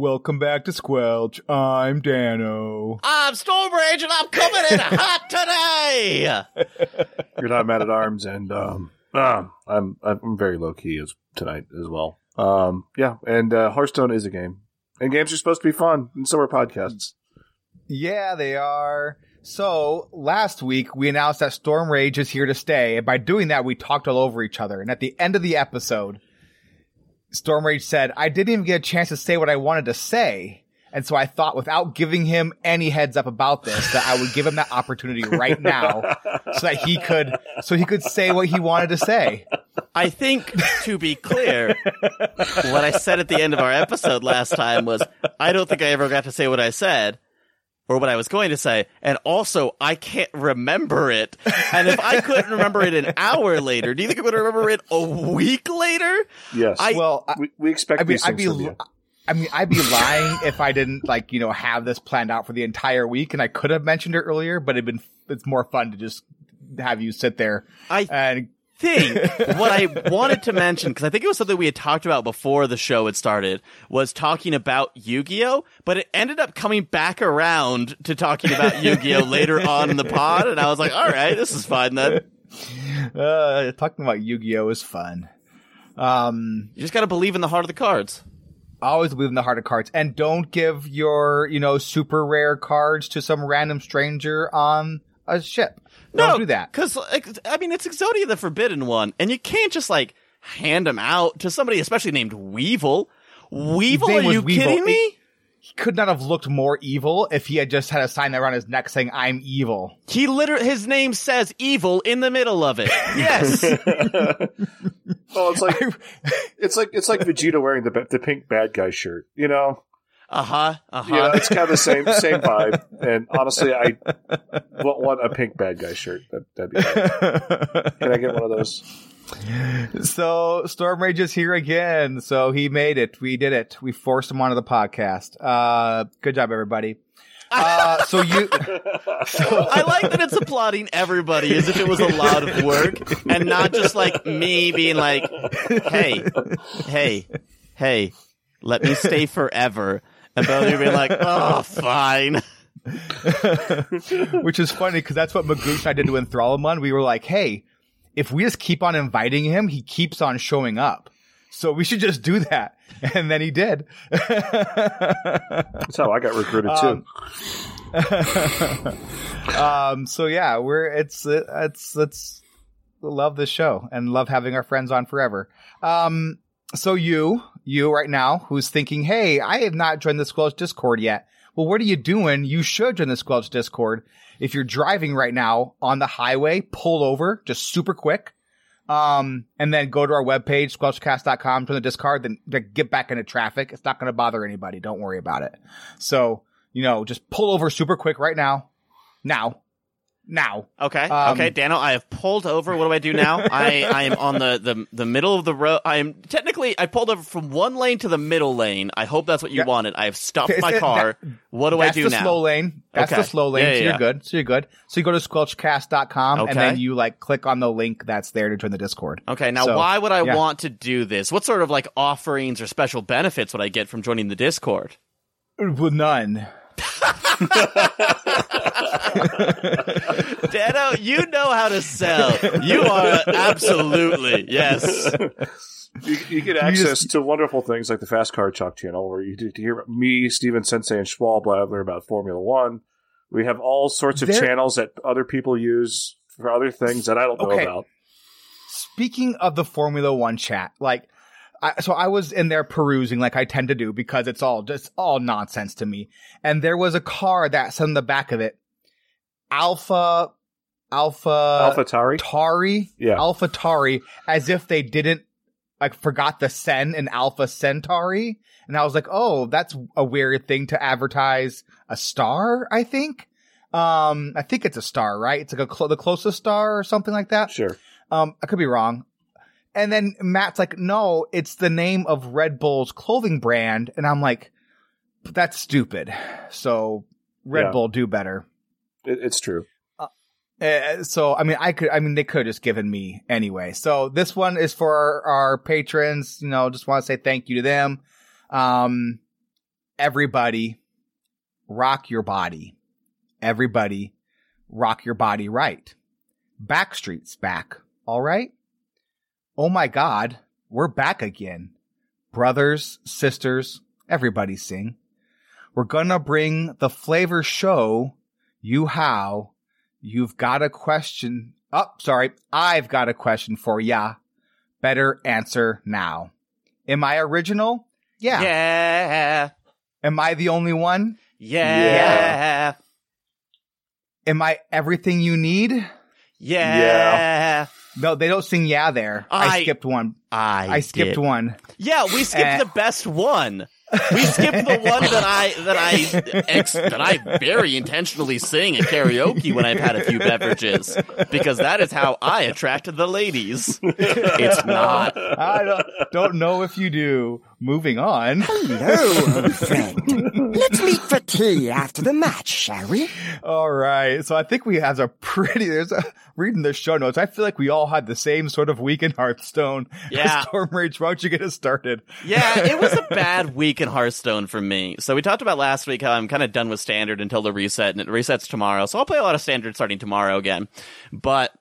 Welcome back to Squelch. I'm Dano. I'm Stormrage and I'm coming in hot today. You're not mad at arms, and um, ah, I'm I'm very low key as tonight as well. Um, yeah, and uh, Hearthstone is a game, and games are supposed to be fun, and so are podcasts. Yeah, they are. So last week we announced that Storm Rage is here to stay, and by doing that we talked all over each other. And at the end of the episode, Storm Rage said, "I didn't even get a chance to say what I wanted to say." And so I thought, without giving him any heads up about this, that I would give him that opportunity right now, so that he could, so he could say what he wanted to say. I think, to be clear, what I said at the end of our episode last time was, I don't think I ever got to say what I said. Or what I was going to say, and also I can't remember it. And if I couldn't remember it an hour later, do you think I would remember it a week later? Yes, I- Well, I, we, we expect I mean, these I'd be, from you. I mean, I'd be lying if I didn't like, you know, have this planned out for the entire week. And I could have mentioned it earlier, but it'd been, it's more fun to just have you sit there I and think what I wanted to mention, because I think it was something we had talked about before the show had started, was talking about Yu-Gi-Oh! But it ended up coming back around to talking about Yu-Gi-Oh! later on in the pod, and I was like, all right, this is fine then. uh, talking about Yu-Gi-Oh is fun. Um, You just gotta believe in the heart of the cards. always believe in the heart of cards and don't give your, you know, super rare cards to some random stranger on a ship. Don't no, do that. Because, I mean, it's Exodia the Forbidden One, and you can't just, like, hand them out to somebody, especially named Weevil. Weevil? Are you Weevil. kidding me? He could not have looked more evil if he had just had a sign around his neck saying, I'm evil. He literally, his name says evil in the middle of it. Yes. oh, it's like it's like it's like Vegeta wearing the the pink bad guy shirt. You know, uh huh. Uh you know, huh. it's kind of the same same vibe. And honestly, I want want a pink bad guy shirt. That, that'd be. Great. Can I get one of those? so Storm Rage is here again. So he made it. We did it. We forced him onto the podcast. Uh, good job, everybody. Uh, so you, I like that it's applauding everybody as if it was a lot of work and not just like me being like, hey, hey, hey, let me stay forever. And both of you being like, oh, fine. which is funny because that's what Magoosh and I did to Enthralmon. We were like, hey, if we just keep on inviting him, he keeps on showing up. So we should just do that. And then he did. That's how I got recruited too. Um, um, so yeah, we're, it's, it's, it's, love this show and love having our friends on forever. Um, so you, you right now, who's thinking, hey, I have not joined the Squelch Discord yet. Well, what are you doing? You should join the Squelch Discord. If you're driving right now on the highway, pull over just super quick. Um, and then go to our webpage, squelchcast.com, join the Discord, then then get back into traffic. It's not going to bother anybody. Don't worry about it. So, you know, just pull over super quick right now. Now. Now. Okay. Um, okay, Dano, I have pulled over. What do I do now? I, I am on the, the, the middle of the road. I am technically, I pulled over from one lane to the middle lane. I hope that's what you Yeah. wanted. I have stopped my car. that- what do I That's do the now? slow lane. That's Okay. the slow lane. Yeah, so you're yeah. good. So you're good. So you go to squelchcast.com Okay. and then you like click on the link that's there to join the Discord. Okay, now So, why would I yeah. want to do this? What sort of like offerings or special benefits would I get from joining the Discord? Well, none. Dano, you know how to sell. You are absolutely yes. You, you get access to wonderful things like the Fast Car Talk channel, where you get to hear me, Steven Sensei, and Schwab blabber about Formula One. We have all sorts of There- channels that other people use for other things that I don't know Okay. about. Speaking of the Formula One chat, like, I, so I was in there perusing like I tend to do because it's all just all nonsense to me. And there was a car that said on the back of it, Alpha, Alpha, Alpha Tari? Tari, Yeah. Alpha Tari, as if they didn't like forgot the Sen in Alpha Centauri. And I was like, oh, that's a weird thing to advertise a star, I think. Um, I think it's a star, right? It's like a cl- the closest star or something like that. Sure. Um, I could be wrong. And then Matt's like, no, it's the name of Red Bull's clothing brand. And I'm like, that's stupid. So Red Yeah. Bull do better. It, it's true. Uh, so I mean, I could, I mean, they could have just given me anyway. So this one is for our, our patrons. You know, just want to say thank you to them. Um, everybody, rock your body. Everybody, rock your body right. Backstreet's back. All right. Oh my God, we're back again. Brothers, sisters, everybody sing. We're gonna bring the flavor show. You how You've got a question. Oh, sorry. I've got a question for ya. Better answer now. Am I original? Yeah. Yeah. Am I the only one? Yeah. Am I everything you need? Yeah. Yeah. No, they don't sing yeah there. I, I- skipped one. I, I skipped did. one. Yeah, we skipped Eh. the best one. We skipped the one that I that I ex, that I very intentionally sing at karaoke when I've had a few beverages because that is how I attracted the ladies. It's not. I don't, don't know if you do. Moving on. Hello, friend. Let's meet for tea after the match, shall we? All right. So I think we have a pretty, there's a, reading the show notes. I feel like we all had the same sort of week in Hearthstone. Yeah. Storm Rage, why don't you get us started? Yeah, it was a bad week in Hearthstone for me. So we talked about last week how I'm kind of done with standard until the reset, and it resets tomorrow. So I'll play a lot of standard starting tomorrow again. But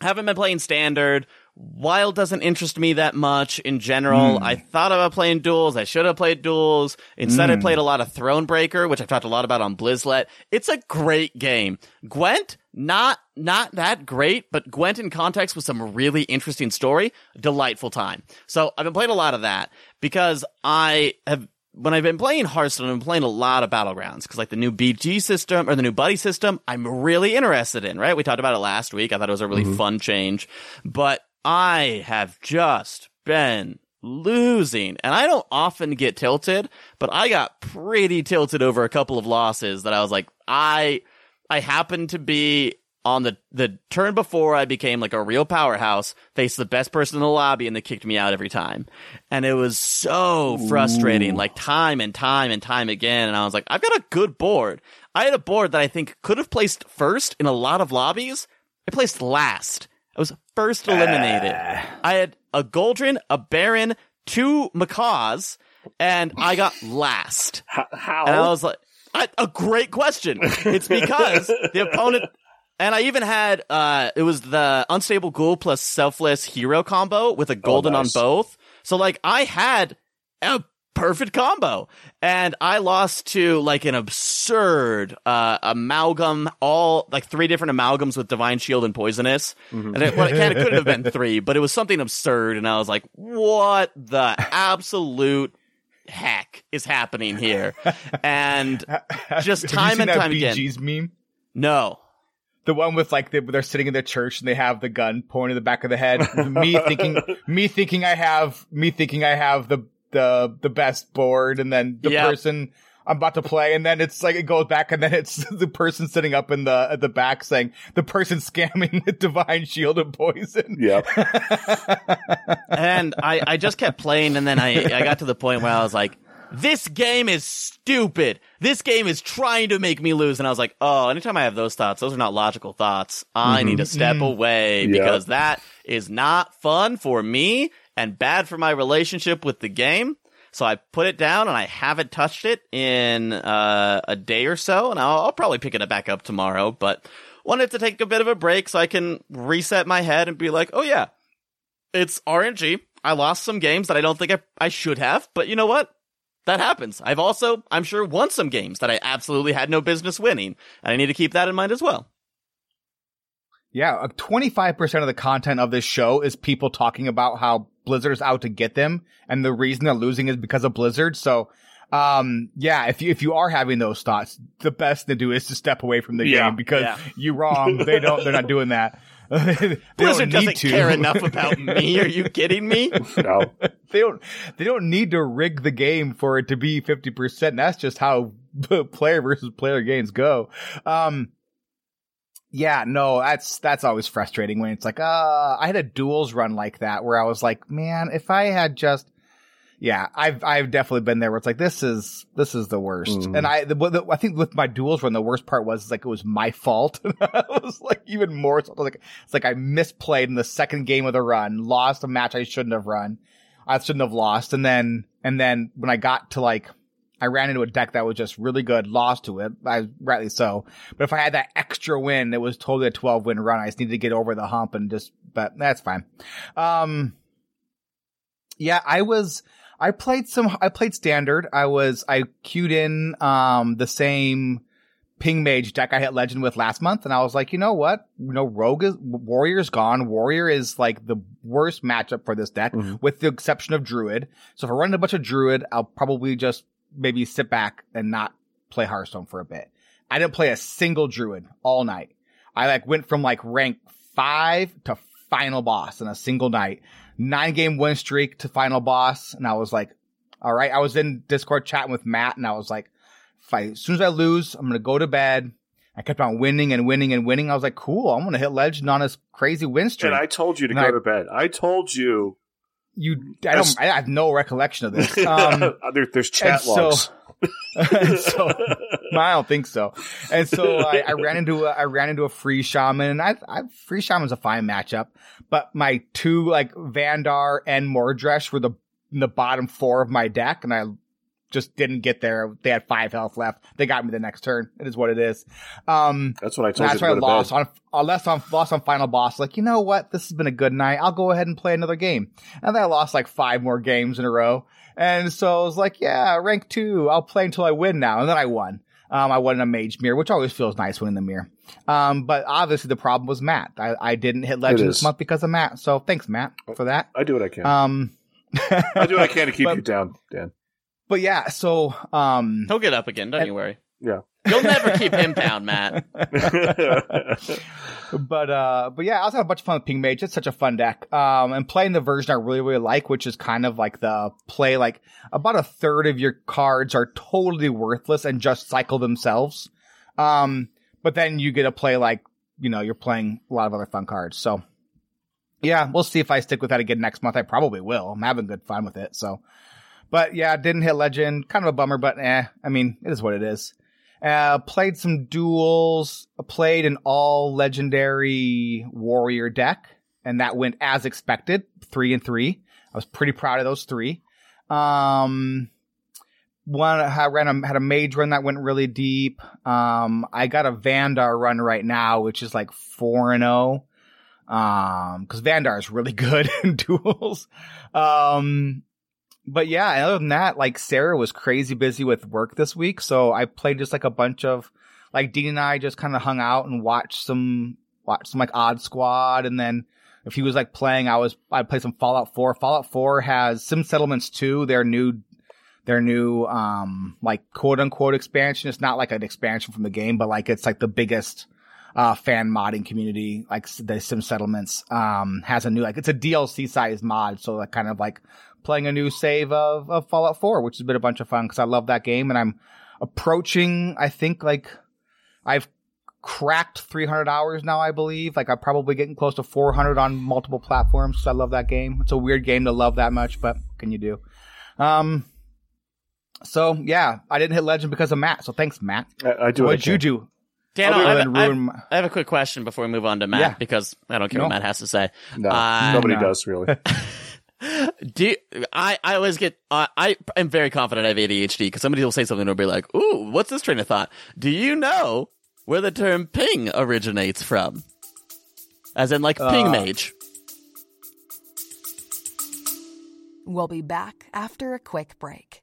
haven't been playing standard. Wild doesn't interest me that much in general. Hmm. I thought about playing duels. I should have played duels. Instead, I hmm. played a lot of Thronebreaker, which I've talked a lot about on Blizzlet. It's a great game. Gwent, not not that great, but Gwent in context with some really interesting story, delightful time. So I've been playing a lot of that because I have when I've been playing Hearthstone, I've been playing a lot of battlegrounds because like the new BG system or the new buddy system, I'm really interested in, right? We talked about it last week. I thought it was a really mm-hmm. fun change, but I have just been losing and I don't often get tilted, but I got pretty tilted over a couple of losses that I was like, I, I happened to be on the, the turn before I became like a real powerhouse, faced the best person in the lobby and they kicked me out every time. And it was so frustrating, like time and time and time again. And I was like, I've got a good board. I had a board that I think could have placed first in a lot of lobbies. I placed last. I was first eliminated. I had a Goldrinn, a Baron, two Macaws, and I got last. How? And I was like, I, a great question. It's because the opponent, and I even had, uh, it was the unstable ghoul plus selfless hero combo with a golden nice. on both. So like I had a perfect combo and I lost to like an absurd, uh, amalgam, all like three different amalgams with divine shield and poisonous. And it, well, it kind of could have been three, but it was something absurd. And I was like, what the absolute heck is happening here? And Just time and time again. Meme? no. The one with like they, they're sitting in the church and they have the gun pointed in the back of the head. me thinking, me thinking I have, me thinking I have the the the best board, and then the Yep. person I'm about to play, and then it's like it goes back, and then it's the person sitting up in the at the back saying the person scamming the divine shield of poison. Yep. and I, I just kept playing and then I, I got to the point where I was like, this game is stupid. This game is trying to make me lose. And I was like, oh, anytime I have those thoughts, those are not logical thoughts. I need to mm-hmm. step mm-hmm. away Yeah. because that is not fun for me and bad for my relationship with the game. So I put it down and I haven't touched it in uh, a day or so, and I'll, I'll probably pick it back up tomorrow. But wanted to take a bit of a break so I can reset my head and be like, oh yeah, it's RNG. I lost some games that I don't think I, I should have, but you know what? That happens. I've also, I'm sure, won some games that I absolutely had no business winning, and I need to keep that in mind as well. Yeah, twenty five percent of the content of this show is people talking about how Blizzard is out to get them, and the reason they're losing is because of Blizzard. So, um, yeah, if you if you are having those thoughts, the best to do is to step away from the Yeah, game because yeah. you're wrong. They don't. They're not doing that. Blizzard doesn't to. care enough about me. Are you kidding me? No. they don't they don't need to rig the game for it to be 50%. That's just how player versus player games go. Um yeah, no, that's that's always frustrating when it's like, uh I had a duels run like that where I was like, man, if I had just yeah, I've I've definitely been there where it's like this is this is the worst, Mm. and I the, the, I think with my duels run the worst part was like it was my fault. it was like even more so like it's like I misplayed in the second game of the run, lost a match I shouldn't have run, I shouldn't have lost, and then and then when I got to like I ran into a deck that was just really good, lost to it, I rightly so. But if I had that extra win, it was totally a twelve win run. I just needed to get over the hump and just, but that's fine. Um, yeah, I was. I played some. I played standard. I was. I queued in um the same ping mage deck I hit legend with last month, and I was like, you know what? You know, rogue is warrior's gone. Warrior is like the worst matchup for this deck, Mhm. with the exception of druid. So if I run a bunch of druid, I'll probably just maybe sit back and not play Hearthstone for a bit. I didn't play a single druid all night. I like went from like rank five to final boss in a single night. Nine game win streak to final boss. And I was like, all right. I was in Discord chatting with Matt and I was like, I, as soon as I lose, I'm going to go to bed. I kept on winning and winning and winning. I was like, cool. I'm going to hit legend on this crazy win streak. And I told you to And go I- to bed. I told you. You, I don't, I have no recollection of this. Um, there, there's chat so- logs. so I don't think so. And so I, I ran into a, I ran into a free shaman, and I, I free shaman's a fine matchup, but my two like Vanndar and Mordresh were the in the bottom four of my deck, and I just didn't get there. They had five health left. They got me the next turn. It is what it is. Um, That's what I told that's you why I to go to lost on, lost on, lost on final boss. Like, you know what? This has been a good night. I'll go ahead and play another game. And then I lost like five more games in a row. And so I was like, yeah, rank two. I'll play until I win now. And then I won. Um, I won in a mage mirror, which always feels nice winning the mirror. Um, but obviously the problem was Matt. I, I didn't hit legend this month because of Matt. So thanks, Matt, for that. I do what I can. Um, I do what I can to keep but- you down, Dan. But yeah, so, um, He'll get up again. Don't And- you worry. Yeah. You'll never keep him down, Matt. but uh but yeah, I also had a bunch of fun with Ping Mage. It's such a fun deck. Um and playing the version I really, really like, which is kind of like the play like about a third of your cards are totally worthless and just cycle themselves. Um but then you get to play like, you know, you're playing a lot of other fun cards. So yeah, we'll see if I stick with that again next month. I probably will. I'm having good fun with it. So but yeah, didn't hit legend. Kind of a bummer, but eh. I mean, it is what it is. Uh, played some duels, played an all legendary warrior deck, and that went as expected, three and three. I was pretty proud of those three. Um, one I ran a, had a mage run that went really deep. Um, I got a Vanndar run right now, which is like four and zero. Um, because Vanndar is really good in duels. Um, but yeah, other than that, like Sarah was crazy busy with work this week, so I played just like a bunch of like Dean and I just kind of hung out and watched some watched some like Odd Squad, and then if he was like playing, I was I played some Fallout Four. Fallout Four has Sim Settlements Two, their new their new um like quote unquote expansion. It's not like an expansion from the game, but like it's like the biggest uh fan modding community like the sim settlements um has a new like it's a dlc size mod so like kind of like playing a new save of, of fallout 4 which has been a bunch of fun because i love that game and i'm approaching i think like i've cracked 300 hours now i believe like i'm probably getting close to 400 on multiple platforms 'cause i love that game. It's a weird game to love that much but what can you do? Um so yeah i didn't hit legend because of matt so thanks matt. I, I do what I what'd you do Dan, Other I have, than I have- my- I have a quick question before we move on to Matt Yeah. because I don't care No. what Matt has to say. No, Uh, nobody no. does really. Do you- I? I always get. Uh, I am very confident I have ADHD because somebody will say something and I'll be like, "Ooh, what's this train of thought?" Do you know where the term "ping" originates from? As in, like ping Uh, mage. We'll be back after a quick break.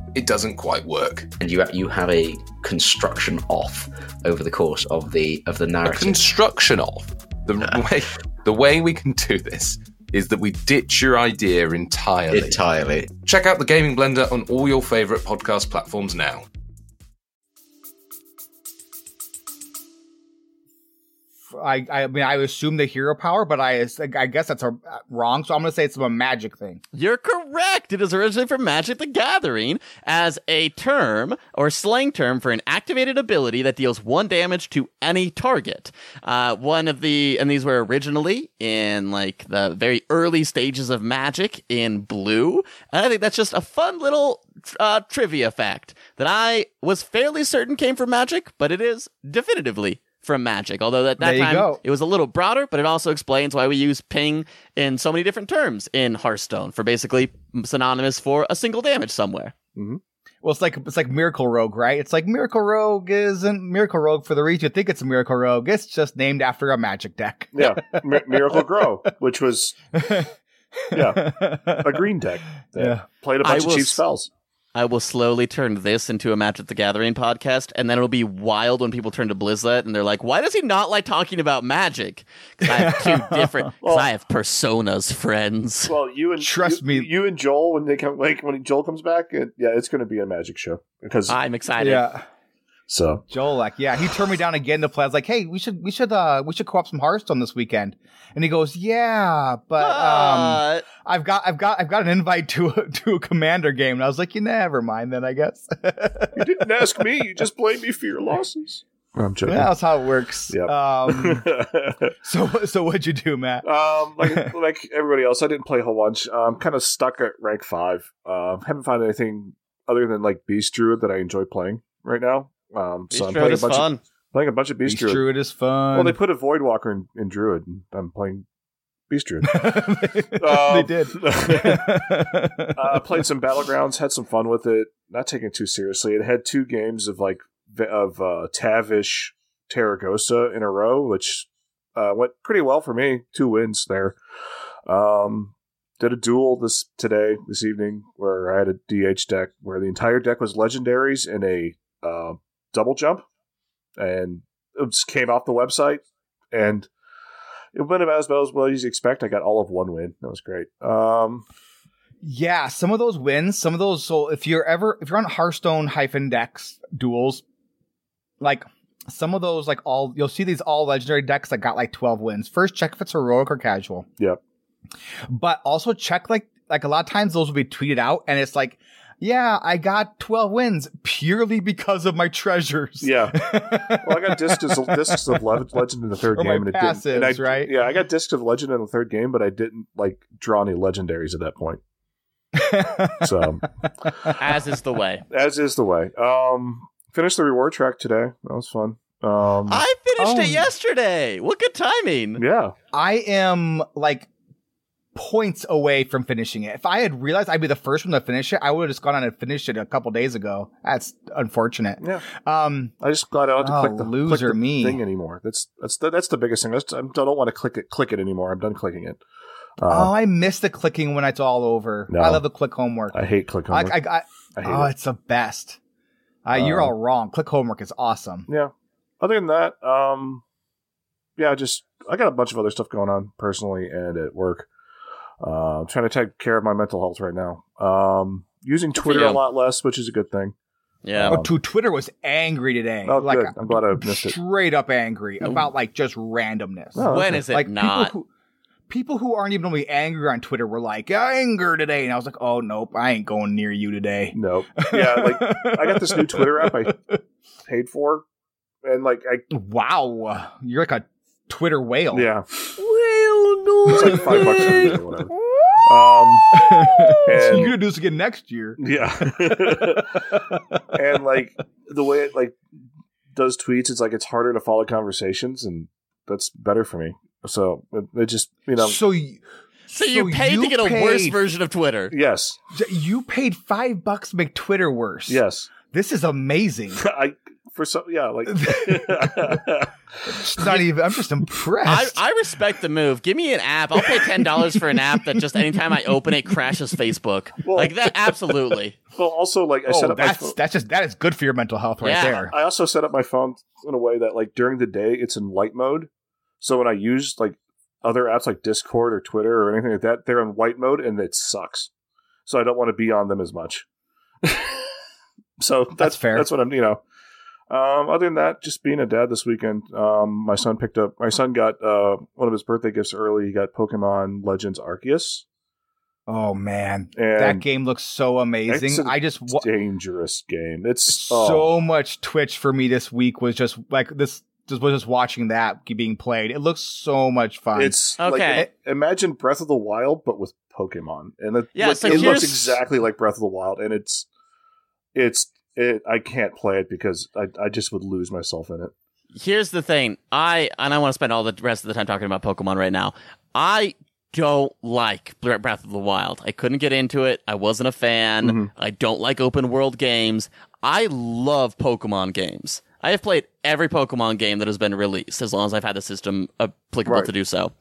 it doesn't quite work. and you you have a construction off over the course of the of the A narrative. construction of the way the way we can do this is that we ditch your idea entirely. Entirely. Check out the Gaming Blender on all your favorite podcast platforms now. I, I mean, I assume the hero power, but I, I guess that's a, wrong. So I'm gonna say it's a magic thing. You're correct. It is originally from Magic the Gathering as a term or slang term for an activated ability that deals one damage to any target. Uh, one of the, and these were originally in like the very early stages of Magic in blue. And I think that's just a fun little uh, trivia fact that I was fairly certain came from Magic, but it is definitively from Magic. Although at that There time go. it was a little broader, but it also explains why we use ping in so many different terms in Hearthstone for basically synonymous for a single damage somewhere. Mm-hmm. Well, it's like it's like Miracle Rogue, right? It's like Miracle Rogue isn't Miracle Rogue for the reason you think it's a Miracle Rogue. It's just named after a magic deck. Yeah, Mi- Miracle Grow, which was yeah a green deck that Yeah. played a bunch of will cheap s- spells. I will slowly turn this into a Magic the Gathering podcast, and then it'll be wild when people turn to Blizzlet and they're like, "Why does he not like talking about Magic?" Because I have two different. Because Well- I have personas, friends. Well, you and Trust you- me. you and Joel when they come like when Joel comes back, it, yeah, it's going to be a magic show because I'm excited. Yeah. So Joel, like, yeah, he turned me down again to play. I was like, hey, we should, we should, uh, we should co-op some Hearthstone this weekend. And he goes, yeah, but, um, Uh, I've got, I've got, I've got an invite to a, to a commander game. And I was like, you never mind then, I guess. you didn't ask me, you just blamed me for your losses. I'm joking. Yeah, that's how it works. Yep. Um, so, so what'd you do, Matt? um, like like everybody else, I didn't play a whole bunch. I'm kind of stuck at rank five. Um, haven't found anything other than like Beast Druid that I enjoy playing right now. Um, so I'm Beast Druid playing a bunch fun. of playing a bunch of Beast, Beast Druid. Druid is fun. Well, they put a Voidwalker in, in Druid, and I'm playing Beast Druid. they Um, did. uh, played some battlegrounds, had some fun with it. Not taking it too seriously. It had two games of like of uh, Tavish Terragosa in a row, which uh, went pretty well for me. Two wins there. Um, did a duel this today, this evening, where I had a DH deck where the entire deck was legendaries and a uh, double jump, and it just came off the website, and it went about as well as well as you expect. I got all of one win. That was great. Um, Yeah, some of those wins, some of those. So if you're ever if you're on Hearthstone hyphen decks duels, like some of those, like all you'll see these all legendary decks that got like twelve wins. First, check if it's heroic or casual. Yep. But also check like like a lot of times those will be tweeted out, and it's like, yeah, I got twelve wins purely because of my treasures. Yeah. Well, I got discs, discs of Le- Legend in the third Or my game, and it didn't. And I, right? Yeah, I got discs of Legend in the third game, but I didn't like draw any legendaries at that point. So, As is the way. as is the way. Um, finished the reward track today. That was fun. Um, I finished Oh. it yesterday. What good timing. yeah, I am like points away from finishing it. If I had realized I'd be the first one to finish it, I would have just gone on and finished it a couple days ago. That's unfortunate. yeah. Um, I just got I don't to Oh, click the, click loser the me. thing anymore. That's that's the, that's the biggest thing. That's, I don't want to click it click it anymore. I'm done clicking it. oh, Uh, I miss the clicking when it's all over. No. I love the click homework. I hate click homework. I, I, I hate oh, it. it's the best. Uh, you're Uh, all wrong. Click homework is awesome. Yeah. Other than that, um, yeah, just I got a bunch of other stuff going on personally and at work. Uh, I'm trying to take care of my mental health right now. Um, using Twitter you. a lot less, which is a good thing. Yeah. Um, Oh, Twitter was angry today. Oh, like good. I'm glad I missed it. straight up angry about like just randomness. Oh, when okay. is it like not? people who people who aren't even only angry on Twitter were like anger today, and I was like, oh nope, I ain't going near you today. Nope. Yeah, like I got this new Twitter app I paid for, and like I wow, you're like a Twitter whale. yeah, Well, no. it's like five bucks a week or whatever. Um, so And- you're gonna do this again next year. yeah, and like the way it like does tweets, it's like it's harder to follow conversations, and that's better for me. So it, it just you know so you, So you So paid you to get a worse version of Twitter. yes, you paid five bucks to make Twitter worse. yes. this is amazing. I for some, yeah, like It's not even. I'm just impressed. I respect the move. Give me an app. I'll pay ten dollars for an app that just anytime I open it crashes Facebook. Well- like that, absolutely. well, also like I set oh, up my that's phone. that's just that is good for your mental health right Yeah. there. I also set up my phone in a way that like during the day it's in light mode. So when I use like other apps like Discord or Twitter or anything like that, they're in white mode and it sucks. So I don't want to be on them as much. so that's, fair. That's what I'm, you know. Um, other than that, just being a dad this weekend. Um, my son picked up. My son got uh, one of his birthday gifts early. He got Pokemon Legends Arceus. Oh man, And that game looks so amazing. It's a I just wa- dangerous game. It's oh, so much Twitch for me this week was just like this. Just was just watching that being played. It looks so much fun. It's Okay. Like, imagine Breath of the Wild, but with Pokemon, and it, Yeah, like, so it looks exactly like Breath of the Wild, and it's it's it. I can't play it because I I just would lose myself in it. Here's the thing. I and I want to spend all the rest of the time talking about Pokemon right now. I don't like Breath of the Wild. I couldn't get into it. I wasn't a fan. Mhm. I don't like open world games. I love Pokemon games. I have played every Pokemon game that has been released as long as I've had the system applicable Right. to do so.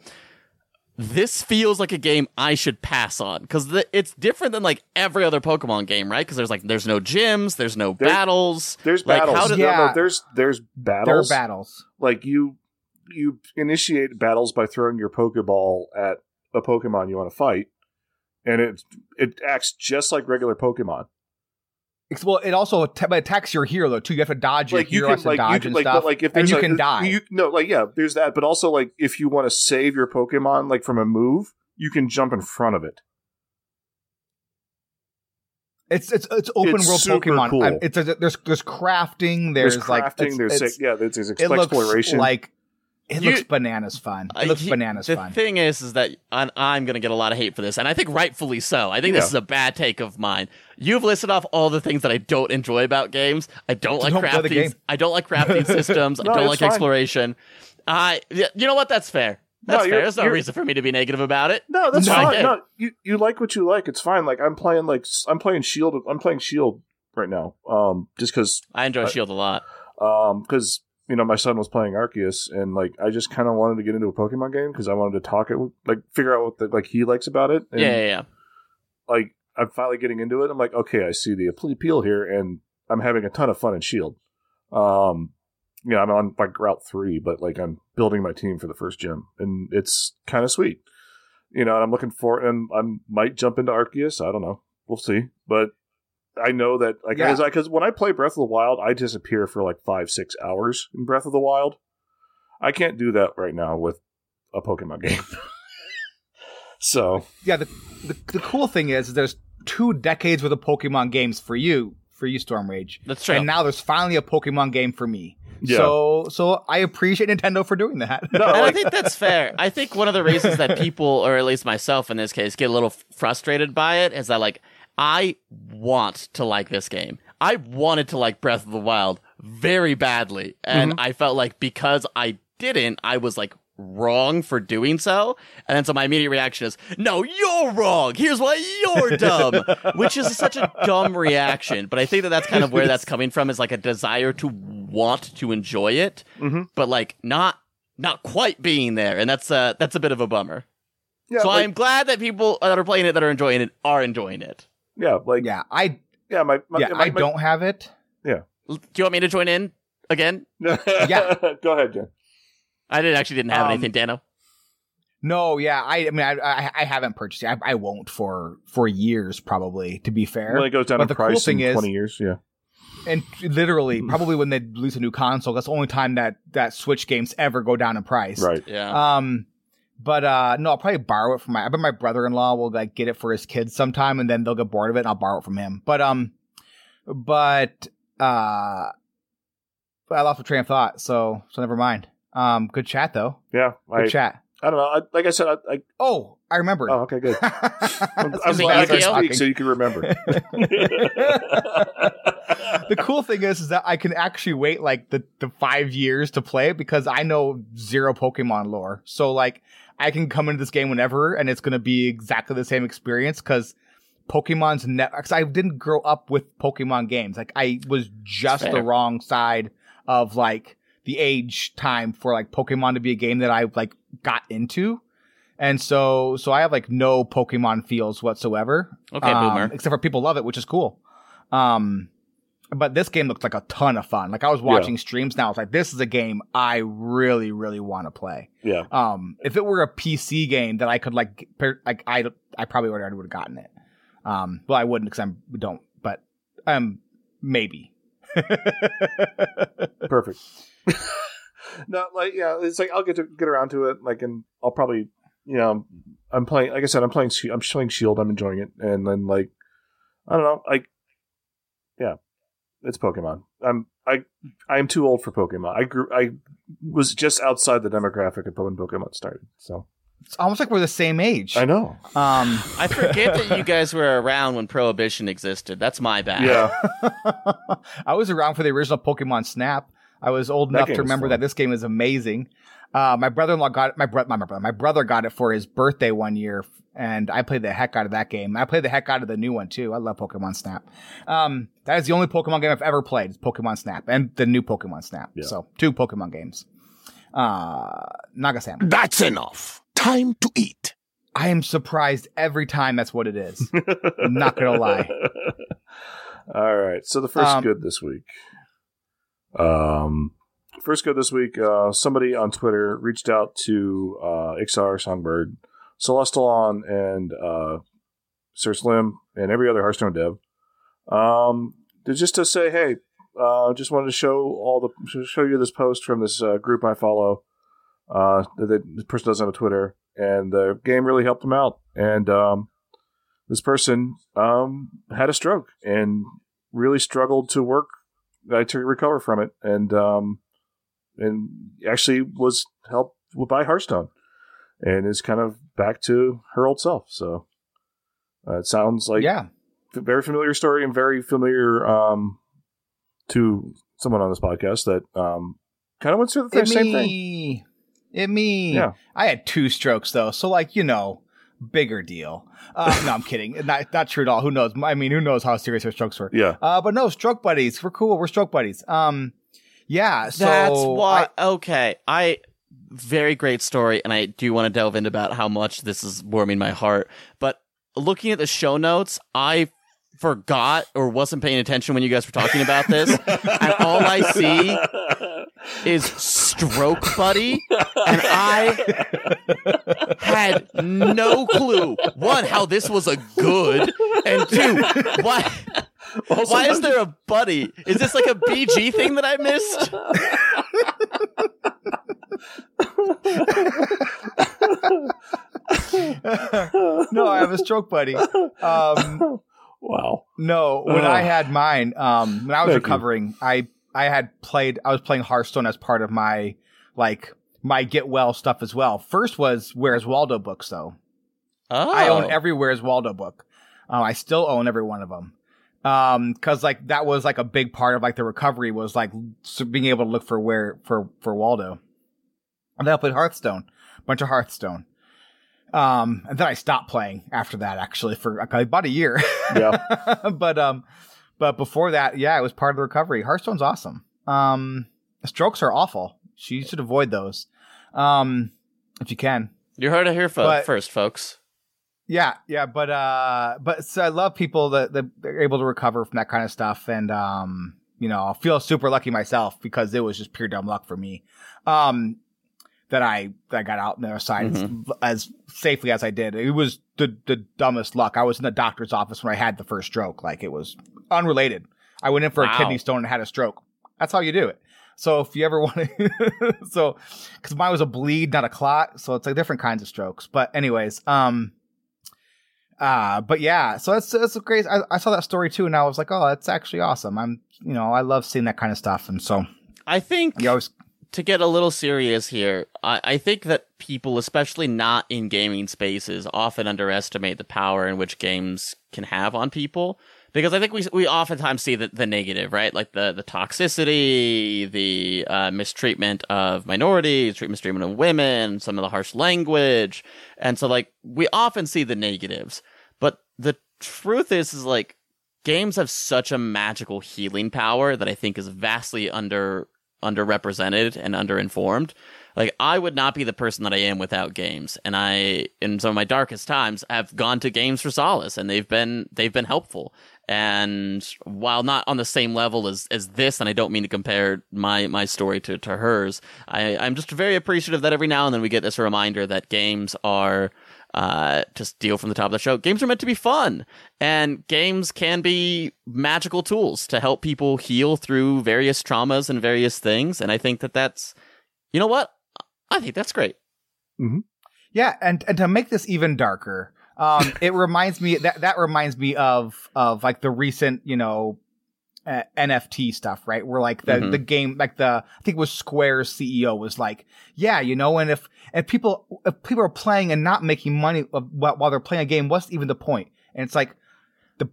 This feels like a game I should pass on because it's different than like every other Pokemon game, right? Because there's like there's no gyms, there's no There- battles. There's Like, battles. how did- No, no, Yeah. there's there's there are battles. battles. Like you you initiate battles by throwing your Pokeball at a Pokemon you want to fight, and it it acts just like regular Pokemon. Well, it also but attacks your hero though too. You have to dodge your like you hero can like you dodge can and like stuff, like if and you can die. You, no, like yeah, there's that, but also like if you want to save your Pokemon like from a move, you can jump in front of it. It's it's it's open It's world Pokemon. cool. I- It's a, there's there's crafting. There's, There's, like it's, there's it's- yeah, there's, there's it looks exploration. like it You- looks bananas fun. It looks he- bananas the fun. The thing is, is that I'm, I'm going to get a lot of hate for this, and I think rightfully so. I think Yeah. this is a bad take of mine. You've listed off all the things that I don't enjoy about games. I don't like Don't crafting. I don't like crafting systems. No, I don't like fine. exploration. I, you know what? That's fair. That's you're- fair. There's no reason for me to be negative about it. no, that's No, fine. No, you you like what you like. It's fine. Like I'm playing like I'm playing Shield. I'm playing Shield right now. Um, just because I enjoy Uh, Shield a lot. um because you know my son was playing Arceus and like I just kind of wanted to get into a Pokemon game because I wanted to talk it like figure out what the, like he likes about it. And, Yeah, yeah, yeah. like I'm finally getting into it. I'm like, okay, I see the appeal here, and I'm having a ton of fun in Shield. Um, you know, I'm on like Route Three, but like I'm building my team for the first gym, and it's kind of sweet. You know, and I'm looking for, and I might jump into Arceus. I don't know, we'll see. But I know that like Yeah. because when I play Breath of the Wild, I disappear for like five, six hours in Breath of the Wild. I can't do that right now with a Pokemon game. so yeah, the, the the cool thing is, is there's two decades worth of Pokemon games for you for you, Storm Rage, That's true. and now there's finally a Pokemon game for me. Yeah. So so I appreciate Nintendo for doing that. No, and I think that's fair. I think one of the reasons that people, or at least myself in this case, get a little frustrated by it is that like I want to like this game. I wanted to like Breath of the Wild very badly, and I felt like because I didn't, I was like wrong for doing so. And then so my immediate reaction is, "No, you're wrong. Here's why you're dumb," which is such a dumb reaction. But I think that that's kind of where that's coming from is like a desire to want to enjoy it, Mhm. but like not not quite being there, and that's uh that's a bit of a bummer. yeah, so like- I'm glad that people that are playing it that are enjoying it are enjoying it. Yeah, like yeah, I Yeah, my, my yeah my, I don't have it. Yeah. Do you want me to join in again? Yeah. Go ahead, Jen. I didn't actually didn't have Um, anything, Dano. No, yeah, I, I mean, I, I, I haven't purchased it. I, I won't for for years, probably. To be fair, When it goes down But in the cool price thing in is- twenty years, yeah. and literally, probably when they release a new console, that's the only time that that Switch games ever go down in price. Right. Yeah. Um, but uh, no, I'll probably borrow it from my. I bet my brother-in-law will like get it for his kids sometime, and then they'll get bored of it, and I'll borrow it from him. But um, but uh, I lost my train of thought, so so never mind. Um, good chat though. Yeah. Good I, chat. I don't know. I, like I said, I, I Oh, I remember. oh okay, good. I'm, I'm glad? I talking. speak so you can remember. the cool thing is, is that I can actually wait like the, the five years to play it because I know zero Pokemon lore. So like I can come into this game whenever and it's going to be exactly the same experience because Pokemon's ne- cause I didn't grow up with Pokemon games. Like I was just Fair. the wrong side of like the age time for like Pokemon to be a game that I like got into. And so, so I have like no Pokemon feels whatsoever. Okay, Um, boomer. Except for people love it, which is cool. Um, but this game looks like a ton of fun. Like I was watching streams now. It's like, this is a game I really, really want to play. Yeah. Um, if it were a PC game that I could like, per, like I, I probably already would have gotten it. Um, well, I wouldn't because I don't, but um, maybe. Perfect. no, like yeah, it's like I'll get to get around to it. Like, and I'll probably, you know, I'm playing. Like I said, I'm playing. I'm playing Shield. I'm enjoying it, and then like, I don't know, like, yeah, it's Pokemon. I'm I I'm too old for Pokemon. I grew. I was just outside the demographic of when Pokemon started. So It's almost like we're the same age. I know. Um, I forget that you guys were around when Prohibition existed. That's my bad. Yeah. I was around for the original Pokemon Snap. I was old That enough to remember that this game is amazing. Uh, my brother-in-law got it, my brother, my brother, my brother got it for his birthday one year, and I played the heck out of that game. I played the heck out of the new one too. I love Pokemon Snap. Um, that is the only Pokemon game I've ever played. Is Pokemon Snap and the new Pokemon Snap. Yeah. So two Pokemon games. Uh, Nagasam. That's enough. Time to eat. I am surprised every time that's what it is. Not gonna lie. All right. So the first Um, good this week. Um, first good this week. Uh, somebody on Twitter reached out to uh, Iksar, Songbird, Celestalon, and uh, Sir Slim, and every other Hearthstone dev. Um, just to say, hey, uh, just wanted to show all the show you this post from this uh, group I follow. Uh, this person doesn't have a Twitter, and the game really helped them out. And um, this person um, had a stroke and really struggled to work uh, to recover from it, and um, and actually was helped by Hearthstone, and is kind of back to her old self. So uh, it sounds like yeah. very familiar story and very familiar um, to someone on this podcast that um, kind of went through the It same thing. me. It me. Yeah. I had two strokes though, so like you know, bigger deal. Uh, no, I'm kidding. Not not true at all. Who knows? I mean, who knows how serious her strokes were? Yeah, Uh, but no, stroke buddies. We're cool. We're stroke buddies. Um, yeah. So That's I- why. okay, I very great story, and I do want to delve into about how much this is warming my heart. But looking at the show notes, I forgot or wasn't paying attention when you guys were talking about this, and all I see is stroke buddy, and I had no clue one how this was a good, and two why. Also, Why is there a buddy? Is this like a BG thing that I missed? no, I have a stroke buddy. Um, wow. no, when Ugh. I had mine, um, when I was Thank you. recovering, I I had played. I was playing Hearthstone as part of my like my get well stuff as well. First was Where's Waldo books though. Oh, I own every Where's Waldo book. Uh, I still own every one of them. Um, cause like that was like a big part of like the recovery was like being able to look for where, for, for Waldo. And then I played Hearthstone, a bunch of Hearthstone. Um, and then I stopped playing after that actually for like, about a year. Yeah. but, um, but before that, yeah, it was part of the recovery. Hearthstone's awesome. Um, strokes are awful. So you should avoid those. Um, if you can. You heard it here fo- But- first, folks. Yeah, yeah, but uh, but so I love people that that are able to recover from that kind of stuff, and um, you know, I feel super lucky myself because it was just pure dumb luck for me, um, that I that I got out on the other side as, as safely as I did. It was the the dumbest luck. I was in the doctor's office when I had the first stroke. Like it was unrelated. I went in for Wow. a kidney stone and had a stroke. That's how you do it. So if you ever want to, so because mine was a bleed, not a clot, so it's like different kinds of strokes. But anyways, um. Uh, but yeah, so that's that's great. I, I saw that story too, and I was like, oh, that's actually awesome. I'm, you know, I love seeing that kind of stuff, and so I think you always, to get a little serious here, I, I think that people, especially not in gaming spaces, often underestimate the power in which games can have on people. Because I think we we oftentimes see the, the negative, right? Like the the toxicity, the uh, mistreatment of minorities, treat- mistreatment of women, some of the harsh language, and so like we often see the negatives. The truth is, is like games have such a magical healing power that I think is vastly under underrepresented and underinformed. Like I would not be the person that I am without games. And I in some of my darkest times have gone to games for solace and they've been they've been helpful. And while not on the same level as, as this, and I don't mean to compare my, my story to, to hers, I, I'm just very appreciative that every now and then we get this reminder that games are uh, to steal from the top of the show, games are meant to be fun, and games can be magical tools to help people heal through various traumas and various things. And I think that that's, you know what, I think that's great. Yeah, and and to make this even darker, um, it reminds me that that reminds me of of like the recent, you know, uh, NFT stuff, right? Where like the Mhm. the game, like the I think it was Square's CEO was like, yeah, you know, and if if people if people are playing and not making money uh, while while they're playing a game, what's even the point? And it's like the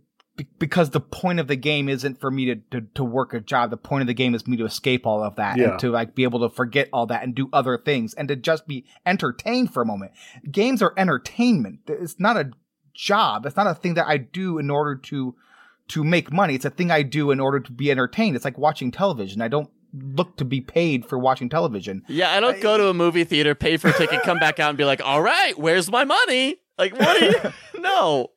because the point of the game isn't for me to, to to work a job. The point of the game is me to escape all of that Yeah. and to like be able to forget all that and do other things and to just be entertained for a moment. Games are entertainment. It's not a job. It's not a thing that I do in order to to make money. It's a thing I do in order to be entertained. It's like watching television. I don't look to be paid for watching television. Yeah, I don't go to a movie theater, pay for a ticket, come back out and be like, all right, where's my money? Like, what are you? no.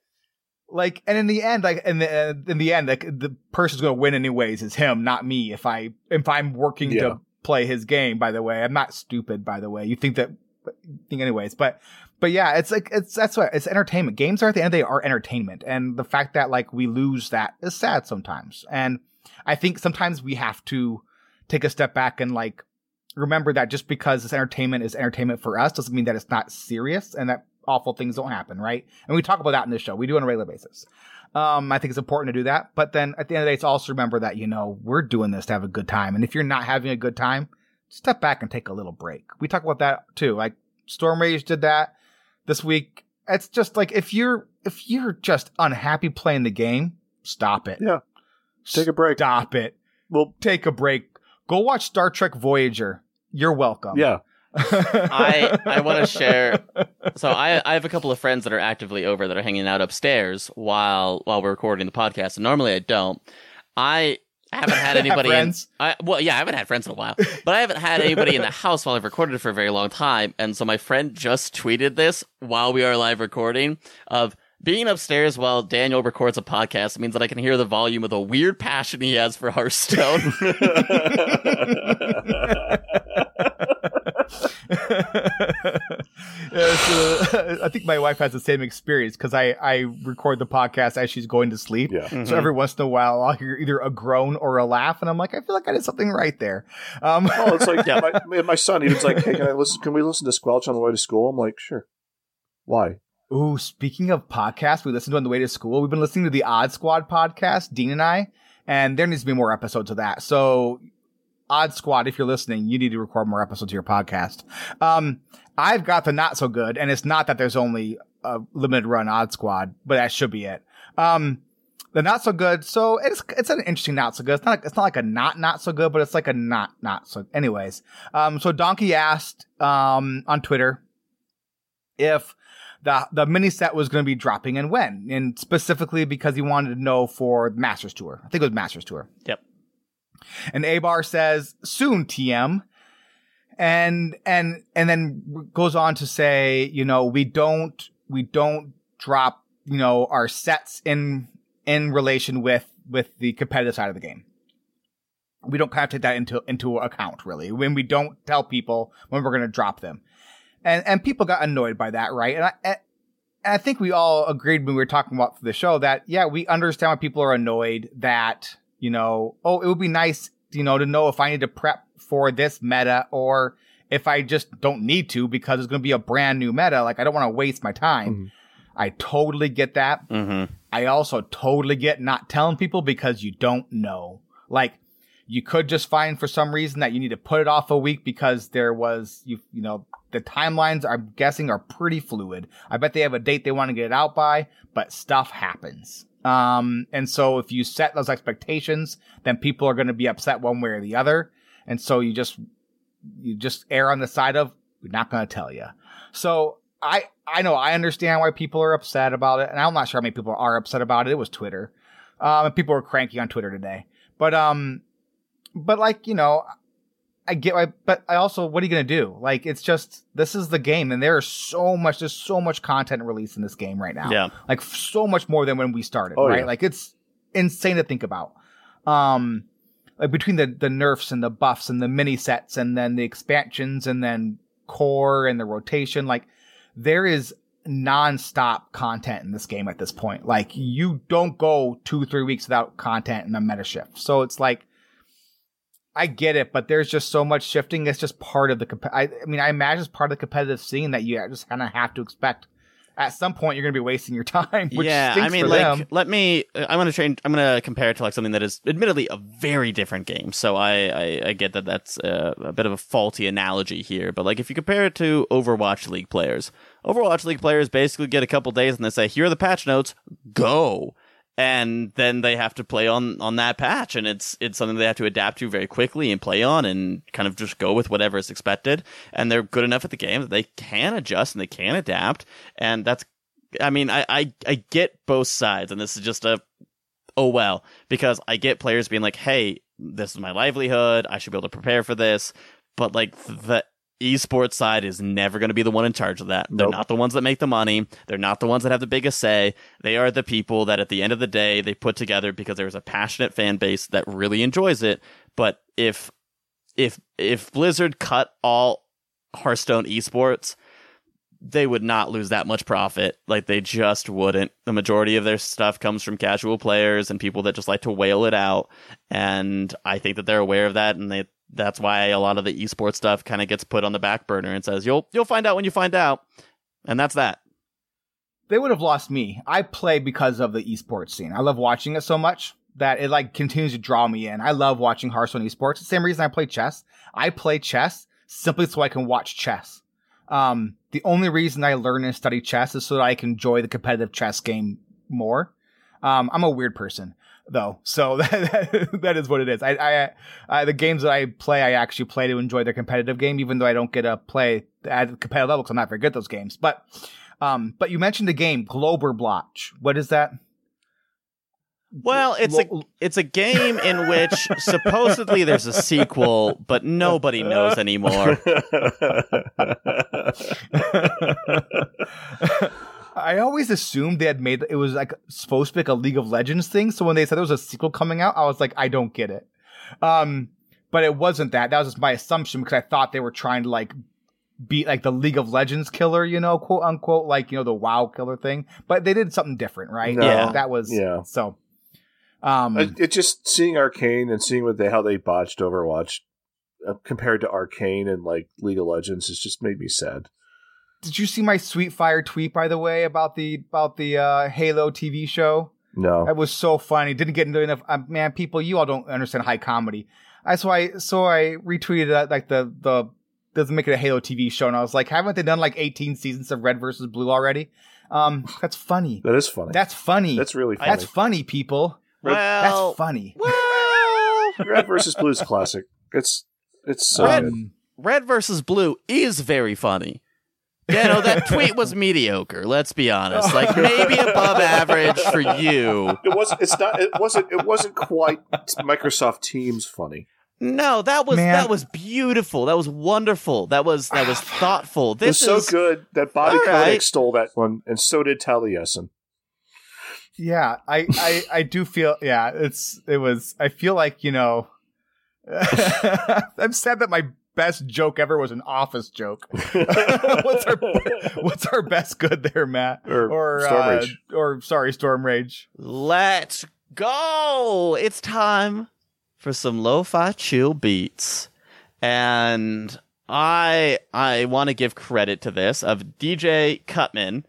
Like, and in the end, like in the uh, in the end, like the person's gonna win anyways is him, not me. If I if I'm working Yeah. to play his game, by the way, I'm not stupid. By the way, you think that think anyways, but but yeah, it's like it's that's what it's entertainment. Games are at the end of the day are entertainment, and the fact that like we lose that is sad sometimes. And I think sometimes we have to take a step back and like remember that just because this entertainment is entertainment for us doesn't mean that it's not serious and that awful things don't happen, right? And we talk about that in this show. We do on a regular basis. Um, I think it's important to do that. But then at the end of the day, it's also remember that, you know, we're doing this to have a good time. And if you're not having a good time, step back and take a little break. We talk about that too. Like Storm Rage did that this week. It's just like if you're if you're just unhappy playing the game, stop it. Yeah. Take a break. Stop it. Well, Take a break. Go watch Star Trek Voyager. You're welcome. yeah. I I want to share. So I I have a couple of friends that are actively over that are hanging out upstairs while while we're recording the podcast. And normally I don't. I haven't had anybody. in. I, well, yeah, I haven't had friends in a while, but I haven't had anybody in the house while I've recorded for a very long time. And so my friend just tweeted this while we are live recording of. Being upstairs while Daniel records a podcast means that I can hear the volume of the weird passion he has for Hearthstone. Yeah, so, I think my wife has the same experience because I, I record the podcast as she's going to sleep. Yeah. Mm-hmm. So every once in a while, I'll hear either a groan or a laugh, and I'm like, I feel like I did something right there. Um, Oh, it's like yeah. my, my son. He was like, "Hey, can I listen? Can we listen to Squelch on the way to school?" I'm like, "Sure." Why? Ooh, speaking of podcasts, we listened to on the way to school. We've been listening to the Odd Squad podcast, Dean and I, and there needs to be more episodes of that. So, Odd Squad, if you're listening, you need to record more episodes of your podcast. Um, I've got the not so good, and it's not that there's only a limited run Odd Squad, but that should be it. Um, the not so good. So it's it's an interesting not so good. It's not like, it's not like a not not so good, but it's like a not not so. Anyways, um, so Donkey asked um on Twitter if the the mini set was going to be dropping and when, and specifically because he wanted to know for the Masters Tour. I think it was Masters Tour. Yep. And Abar says soon, TM, and and and then goes on to say, you know, we don't we don't drop you know our sets in in relation with with the competitive side of the game. We don't kind of take that into into account really when we don't tell people when we're going to drop them and and people got annoyed by that, right? And I and I think we all agreed when we were talking about the show that yeah, we understand why people are annoyed that you know, oh, it would be nice, you know, to know if I need to prep for this meta or if I just don't need to because it's going to be a brand new meta. Like I don't want to waste my time. I totally get that. mm-hmm. I also totally get not telling people because you don't know. Like you could just find for some reason that you need to put it off a week because there was you you know the timelines I'm guessing are pretty fluid. I bet they have a date they want to get it out by, but stuff happens. Um and so if you set those expectations, then people are going to be upset one way or the other. And so you just you just err on the side of we're not going to tell you. So I I know I understand why people are upset about it, and I'm not sure how many people are upset about it. It was Twitter, um, and people were cranky on Twitter today. But um, but like you know, I get why, but I also, what are you going to do? Like, it's just, this is the game and there is so much, there's so much content released in this game right now. Yeah. Like, so much more than when we started, Oh, right? yeah. Like, it's insane to think about. Um, like between the, the nerfs and the buffs and the mini sets and then the expansions and then core and the rotation, like, there is non-stop content in this game at this point. Like, you don't go two, three weeks without content in a meta shift. So it's like, I get it, but there's just so much shifting. It's just part of the. Comp- I, I mean, I imagine it's part of the competitive scene that you just kind of have to expect. At some point, you're going to be wasting your time. Which yeah, I mean, like, them. let me. Uh, I'm gonna change. I'm gonna compare it to like something that is admittedly a very different game. So I, I, I get that that's a, a bit of a faulty analogy here, but like if you compare it to Overwatch League players, Overwatch League players basically get a couple days and they say, "Here are the patch notes, go." And then they have to play on on that patch, and it's it's something they have to adapt to very quickly and play on, and kind of just go with whatever is expected. And they're good enough at the game that they can adjust and they can adapt, and that's I mean, I, I I get both sides, and this is just a oh well because I get players being like, "Hey, this is my livelihood. I should be able to prepare for this," but like the esports side is never going to be the one in charge of that. They're Nope. not the ones that make the money. They're not the ones that have the biggest say. They are the people that at the end of the day they put together because there's a passionate fan base that really enjoys it. But if if if Blizzard cut all Hearthstone esports, they would not lose that much profit. Like they just wouldn't. The majority of their stuff comes from casual players and people that just like to whale it out. And I think that they're aware of that, and they that's why a lot of the esports stuff kind of gets put on the back burner and says you'll you'll find out when you find out, and that's that. they would have lost me. I play because of the esports scene. I love watching it so much that it like continues to draw me in. I love watching Hearthstone esports. The same reason I play chess. I play chess simply so I can watch chess. Um, the only reason I learn and study chess is so that I can enjoy the competitive chess game more. Um, I'm a weird person though, so that, that is what it is. I, I, I, the games that I play, I actually play to enjoy their competitive game, even though I don't get to play at the competitive level because I'm not very good at those games. But, um, but you mentioned the game Glober Blotch. What is that? Well, it's a it's a game in which supposedly there's a sequel, but nobody knows anymore. I always assumed they had made it was like supposed to be like a League of Legends thing. So when they said there was a sequel coming out, I was like, I don't get it. Um, but it wasn't that. That was just my assumption because I thought they were trying to like beat like the League of Legends killer, you know, quote unquote, like you know the WoW killer thing. But they did something different, right? No. Yeah. that was Yeah. So, um, it, it just seeing Arcane and seeing what they how they botched Overwatch uh, compared to Arcane and like League of Legends has just made me sad. did you see my sweet fire tweet by the way about the about the uh, Halo TV show? No, That was so funny. Didn't get into enough. Uh, man, people, you all don't understand high comedy. I so I so I retweeted uh, like the the doesn't make it a Halo TV show, and I was like, haven't they done like 18 seasons of Red versus Blue already? Um, that's funny. that is funny. That's funny. That's really funny. That's funny, people. Well, That's funny. well, Red versus blue Blue's classic. It's it's so Red- good. Red versus Blue is very funny. You know, that tweet was mediocre, let's be honest. Like maybe above average for you. It wasn't. It's not. It wasn't. It wasn't quite Microsoft Teams funny. No, that was Man. that was beautiful. That was wonderful. That was that was thoughtful. It was This so good that Bobby Kotick right. stole that one, and so did Taliesin. Yeah, I, I I do feel yeah. It's it was. I feel like you know. I'm sad that my best joke ever was an office joke. what's our what's our best good there, Matt? Or Storm uh, Rage. or sorry, Storm Rage. Let's go. It's time for some lo-fi chill beats. And I I want to give credit to this of DJ Cutman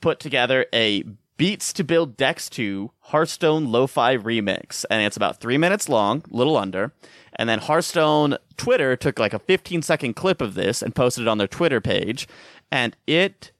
put together a Beats to Build Decks to Hearthstone Lo-Fi remix and it's about 3 minutes long, little under. And then Hearthstone Twitter took like a 15 second clip of this and posted it on their Twitter page and it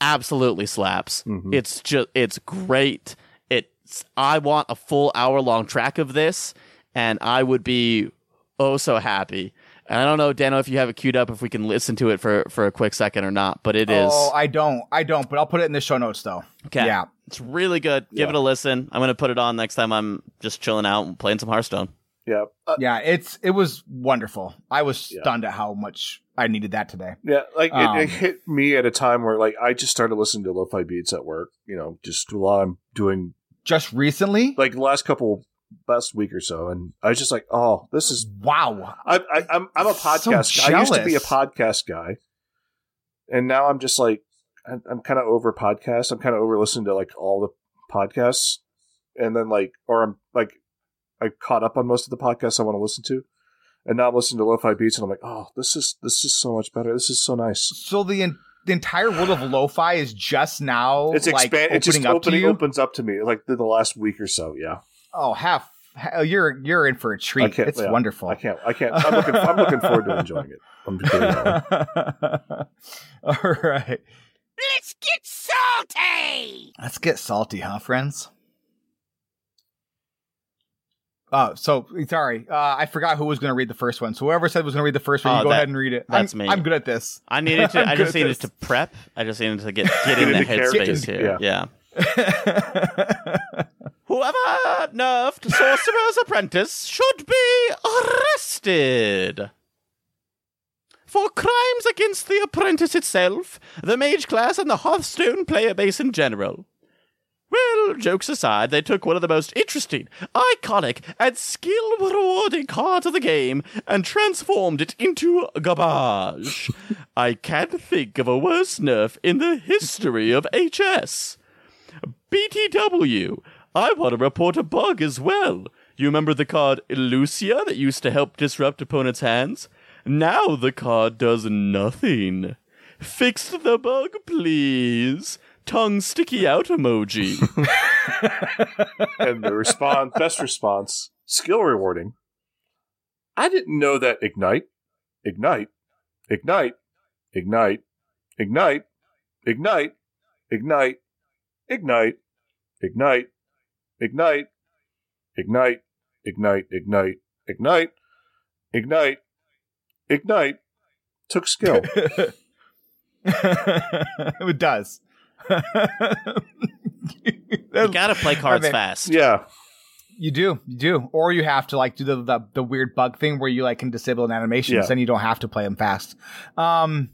absolutely slaps. Mhm. It's just it's great. It's I want a full hour long track of this, and I would be oh so happy. And I don't know, Dano, if you have it queued up, if we can listen to it for for a quick second or not. But it is Oh, I don't. I don't. But I'll put it in the show notes though. okay. Yeah. It's really good. Give Yeah. it a listen. I'm gonna put it on next time I'm just chilling out and playing some Hearthstone. Yeah, uh, Yeah, it's it was wonderful. I was Yeah. stunned at how much I needed that today. yeah. Like Um, it, it hit me at a time where like I just started listening to lo-fi beats at work. You know, just while I'm doing Just recently, like the last couple last week or so, and I was just like, oh, this is. wow. I, I, I'm I'm a So podcast. guy. I used to be a podcast guy, and now I'm just like I'm, I'm kind of over podcasts. I'm kind of over listening to like all the podcasts, and then like or I'm like I caught up on most of the podcasts I want to listen to, and now I'm listening to lo-fi beats, and I'm like, oh, this is this is so much better. This is so nice. So the en- the entire world of lo-fi is just now It's like opening It just up opening to you. opens up to me like the, the last week or so. Yeah, Oh, half. ha- You're you're in for a treat. It's yeah, wonderful. I can't. I can't. I'm looking. I'm looking forward to enjoying it. I'm just kidding. All right. Let's get salty! Let's get salty, huh, friends? Oh, so sorry. Uh, I forgot who was going to read the first one. So whoever said was going to read the first one, Oh, you go that- ahead and read it. that's I'm, me. I'm good at this. I needed to. I'm I good just needed this. to prep. I just needed to get get in the headspace here. yeah. Yeah. Whoever nerfed Sorcerer's Apprentice should be arrested. For crimes against the apprentice itself, the mage class, and the Hearthstone player base in general. Well, jokes aside, they took one of the most interesting, iconic, and skill rewarding cards of the game and transformed it into garbage. I can't think of a worse nerf in the history of HS. BTW, I want to report a bug as well. You remember the card Lucia that used to help disrupt opponents' hands? Now the card does nothing. Fix the bug, please. Tongue sticky out emoji. and the response, best response, skill rewarding. I didn't know that ignite, ignite, ignite, ignite, ignite, ignite, ignite, ignite, ignite, ignite, ignite, ignite, ignite, ignite, ignite, ignite, took skill. it does. you gotta play cards I mean, fast. Yeah, You do, you do, or you have to like do the the, the weird bug thing where you like can disable an animation, Yeah. then you don't have to play them fast. Um,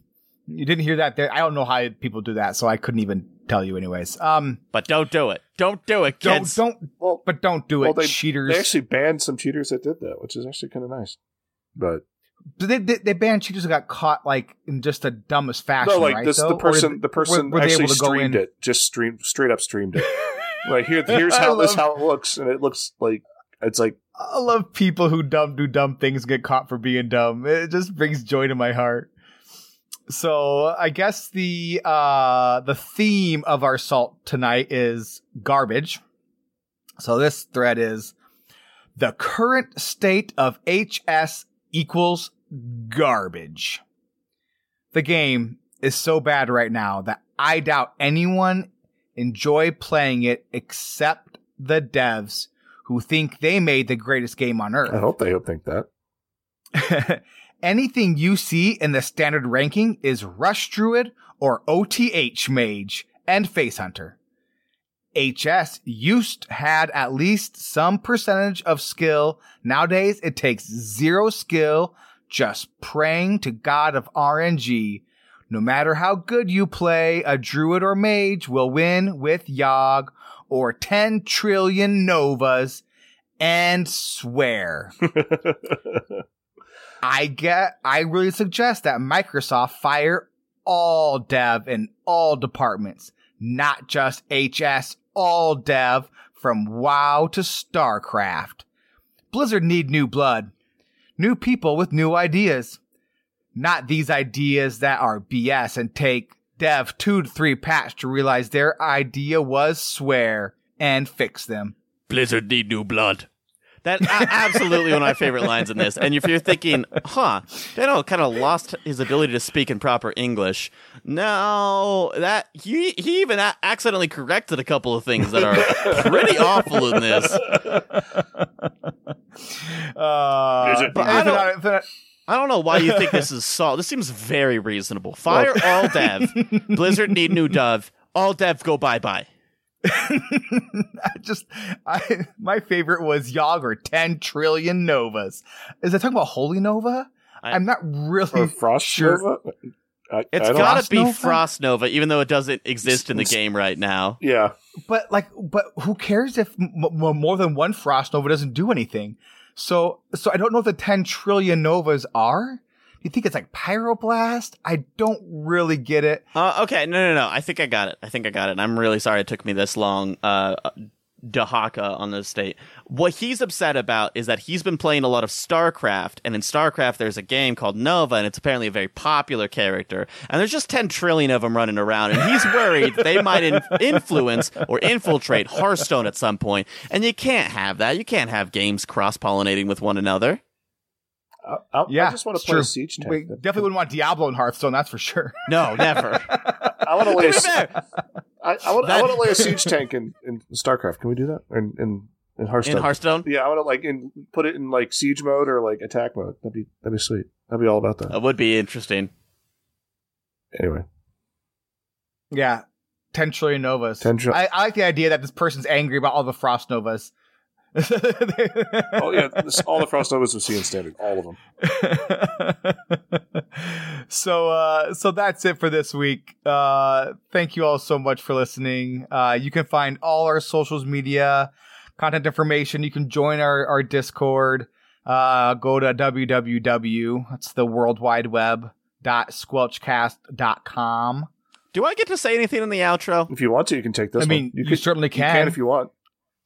you didn't hear that there. I don't know how people do that, so I couldn't even tell you, anyways. Um, But don't do it. Don't do it, don't kids. don't, well, but don't do it, well, they, cheaters. they actually banned some cheaters that did that, which is actually kind of nice. But they, they they banned cheaters who got caught like in just the dumbest fashion. no, like right, this, though? the person, did- the person were, were actually able to go streamed it, just streamed straight up streamed it. like here, here's I how this how it looks, and it looks like it's like I love people who dumb do dumb things get caught for being dumb. It just brings joy to my heart. So I guess the uh the theme of our salt tonight is garbage. So this thread is the current state of HS equals garbage. The game is so bad right now that I doubt anyone enjoy playing it except the devs who think they made the greatest game on earth. I hope they think that. Anything you see in the standard ranking is Rush Druid or OTH Mage and Face Hunter. HS used had at least some percentage of skill. Nowadays, it takes zero skill, just praying to God of RNG. No matter how good you play, a druid or mage will win with Yogg or 10 trillion Novas and swear. I get, I really suggest that Microsoft fire all dev in all departments, not just HS, all dev from WoW to StarCraft. Blizzard need new blood, new people with new ideas, not these ideas that are BS and take dev two to three patch to realize their idea was swear and fix them. Blizzard need new blood. That absolutely one of my favorite lines in this. And if you're thinking, huh, Daniel kind of lost his ability to speak in proper English. No, that he he even a- accidentally corrected a couple of things that are pretty awful in this. Uh, Is it- But I don't- I don't know why you think this is salt. This seems very reasonable. Fire all dev. Blizzard need new dev. All dev go bye bye. I just, I my favorite was Yogg or ten trillion novas. Is it talking about Holy Nova? I- I'm not really Or Frost sure. Nova? I, It's I gotta Frost be Nova? Frost Nova, even though it doesn't exist in the game right now. Yeah. But like, but who cares if m- m- more than one frost nova doesn't do anything? So, so I don't know what the ten trillion novas are. You think it's like pyroblast? I don't really get it. Uh, okay, no, no, no. I think I got it. I think I got it. I'm really sorry it took me this long. Uh, Dahaka on the state. What he's upset about is that he's been playing a lot of StarCraft, and in StarCraft there's a game called Nova, and it's apparently a very popular character. And there's just 10 trillion of them running around, and he's worried they might in- influence or infiltrate Hearthstone at some point. And you can't have that. You can't have games cross pollinating with one another. I, I, Yeah, I just want to play true. siege tank. We definitely wouldn't want Diablo and Hearthstone, that's for sure. No, never. I want to lay a, To be I, I want, I That- want to lay a siege tank in, in StarCraft. Can we do that? In in, in Hearthstone. in Hearthstone, yeah, I want to like in, put it in like siege mode or like attack mode. That'd be that'd be sweet. That'd be all about that. that would be interesting. Anyway, Yeah. 10 trillion novas. 10 tri- I, I like the idea that this person's angry about all the frost novas. Oh yeah, this, all the Frost Novas are seeing standard, all of them. so uh so that's it for this week. Uh thank you all so much for listening. Uh you can find all our socials media, content information. You can join our our Discord. Uh go to www that's the world wide web dot squelchcast.com. Do I get to say anything in the outro? If you want to, you can take this. I mean, one. you, could- certainly you can. can if you want.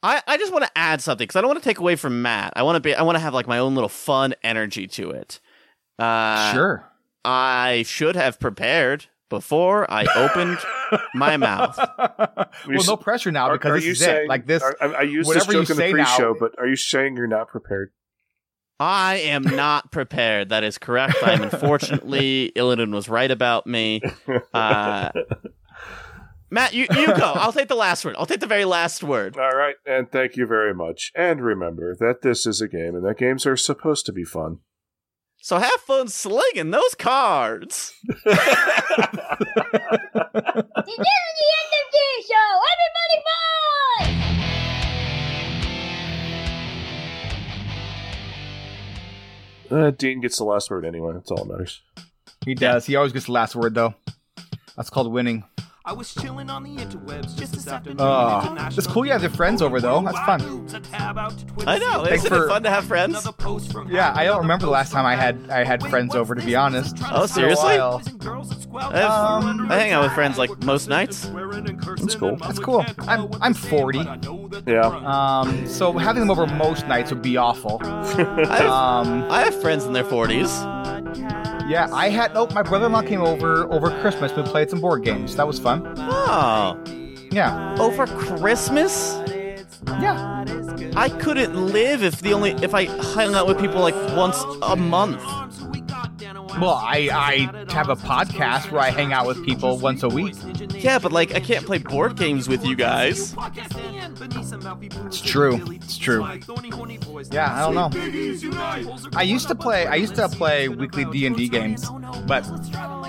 I, I just want to add something because I don't want to take away from Matt. I want to be I want to have like my own little fun energy to it. Uh, sure. I should have prepared before I opened my mouth. well, no pressure now Are- because are this you is saying, it. Like this, are- I, I used whatever you this joke in say the now- pre-show, but are you saying you're not prepared? I am not prepared. That is correct. I'm unfortunately Illidan was right about me. Uh, Matt, you, you go. I'll take the last word. I'll take the very last word. All right, and thank you very much. And remember that this is a game, and that games are supposed to be fun. So have fun slinging those cards. This is the end of the show. Everybody bye! Uh, Dean gets the last word anyway. That's all that matters. he does. He always gets the last word, though. That's called winning. I was chilling on the interwebs just this afternoon. Oh, it's cool you have your friends over, though. That's fun. I know. Thanks Isn't for- it fun to have friends? Yeah, I don't remember the last time I had I had friends over. To be honest. Oh, It's been a seriously? I, have- Um, I hang out with friends like most nights. That's cool. That's cool. I'm I'm 40. Yeah. Um, so having them over most nights would be awful. I have, Um, I have friends in their 40s. Yeah, I had. Oh, my brother-in-law came over over Christmas. We played some board games. That was fun. Oh, Yeah, over Christmas? yeah. I couldn't live if the only if I hung out with people like once a month. Well, I I have a podcast where I hang out with people once a week. Yeah, but like I can't play board games with you guys. It's true. It's true. Yeah, I don't know. I used to play. I used to play weekly D and D games, but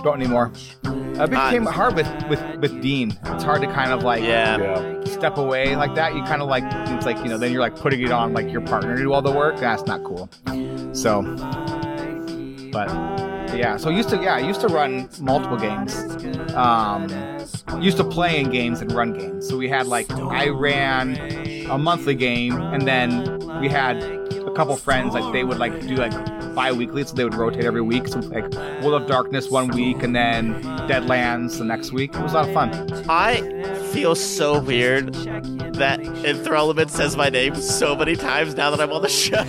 don't anymore. It became hard with, with with Dean. It's hard to kind of like Yeah. Yeah. step away like that. You kind of like it's like you know then you're like putting it on like your partner to do all the work. That's not cool. So, but yeah. So I used to yeah I used to run multiple games. Um, used to play in games and run games. So we had like I ran a monthly game, and then we had a couple friends like they would like do like bi-weekly, so they would rotate every week. So like World of Darkness one week, and then Deadlands the next week. It was a lot of fun. I feel so weird that Enthrallment says my name so many times now that I'm on the show.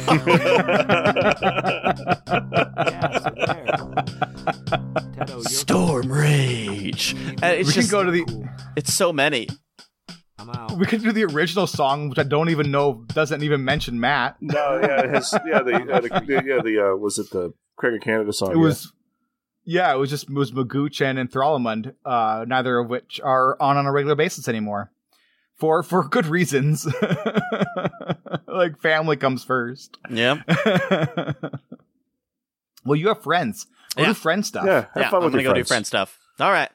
Storm Rage. And it's we just can go to the it's so many. We could do the original song, which I don't even know doesn't even mention Matt. No, yeah, it has, yeah, the, uh, the, the yeah, the uh, was it the Craig of Canada song? It was yeah, it was just it was Magooch and Enthrallment, uh, neither of which are on on a regular basis anymore. For for good reasons. like family comes first. Yeah. well, you have friends. Go Yeah. do friend stuff. Yeah, have yeah, fun I'm with gonna your go do friend stuff. All right.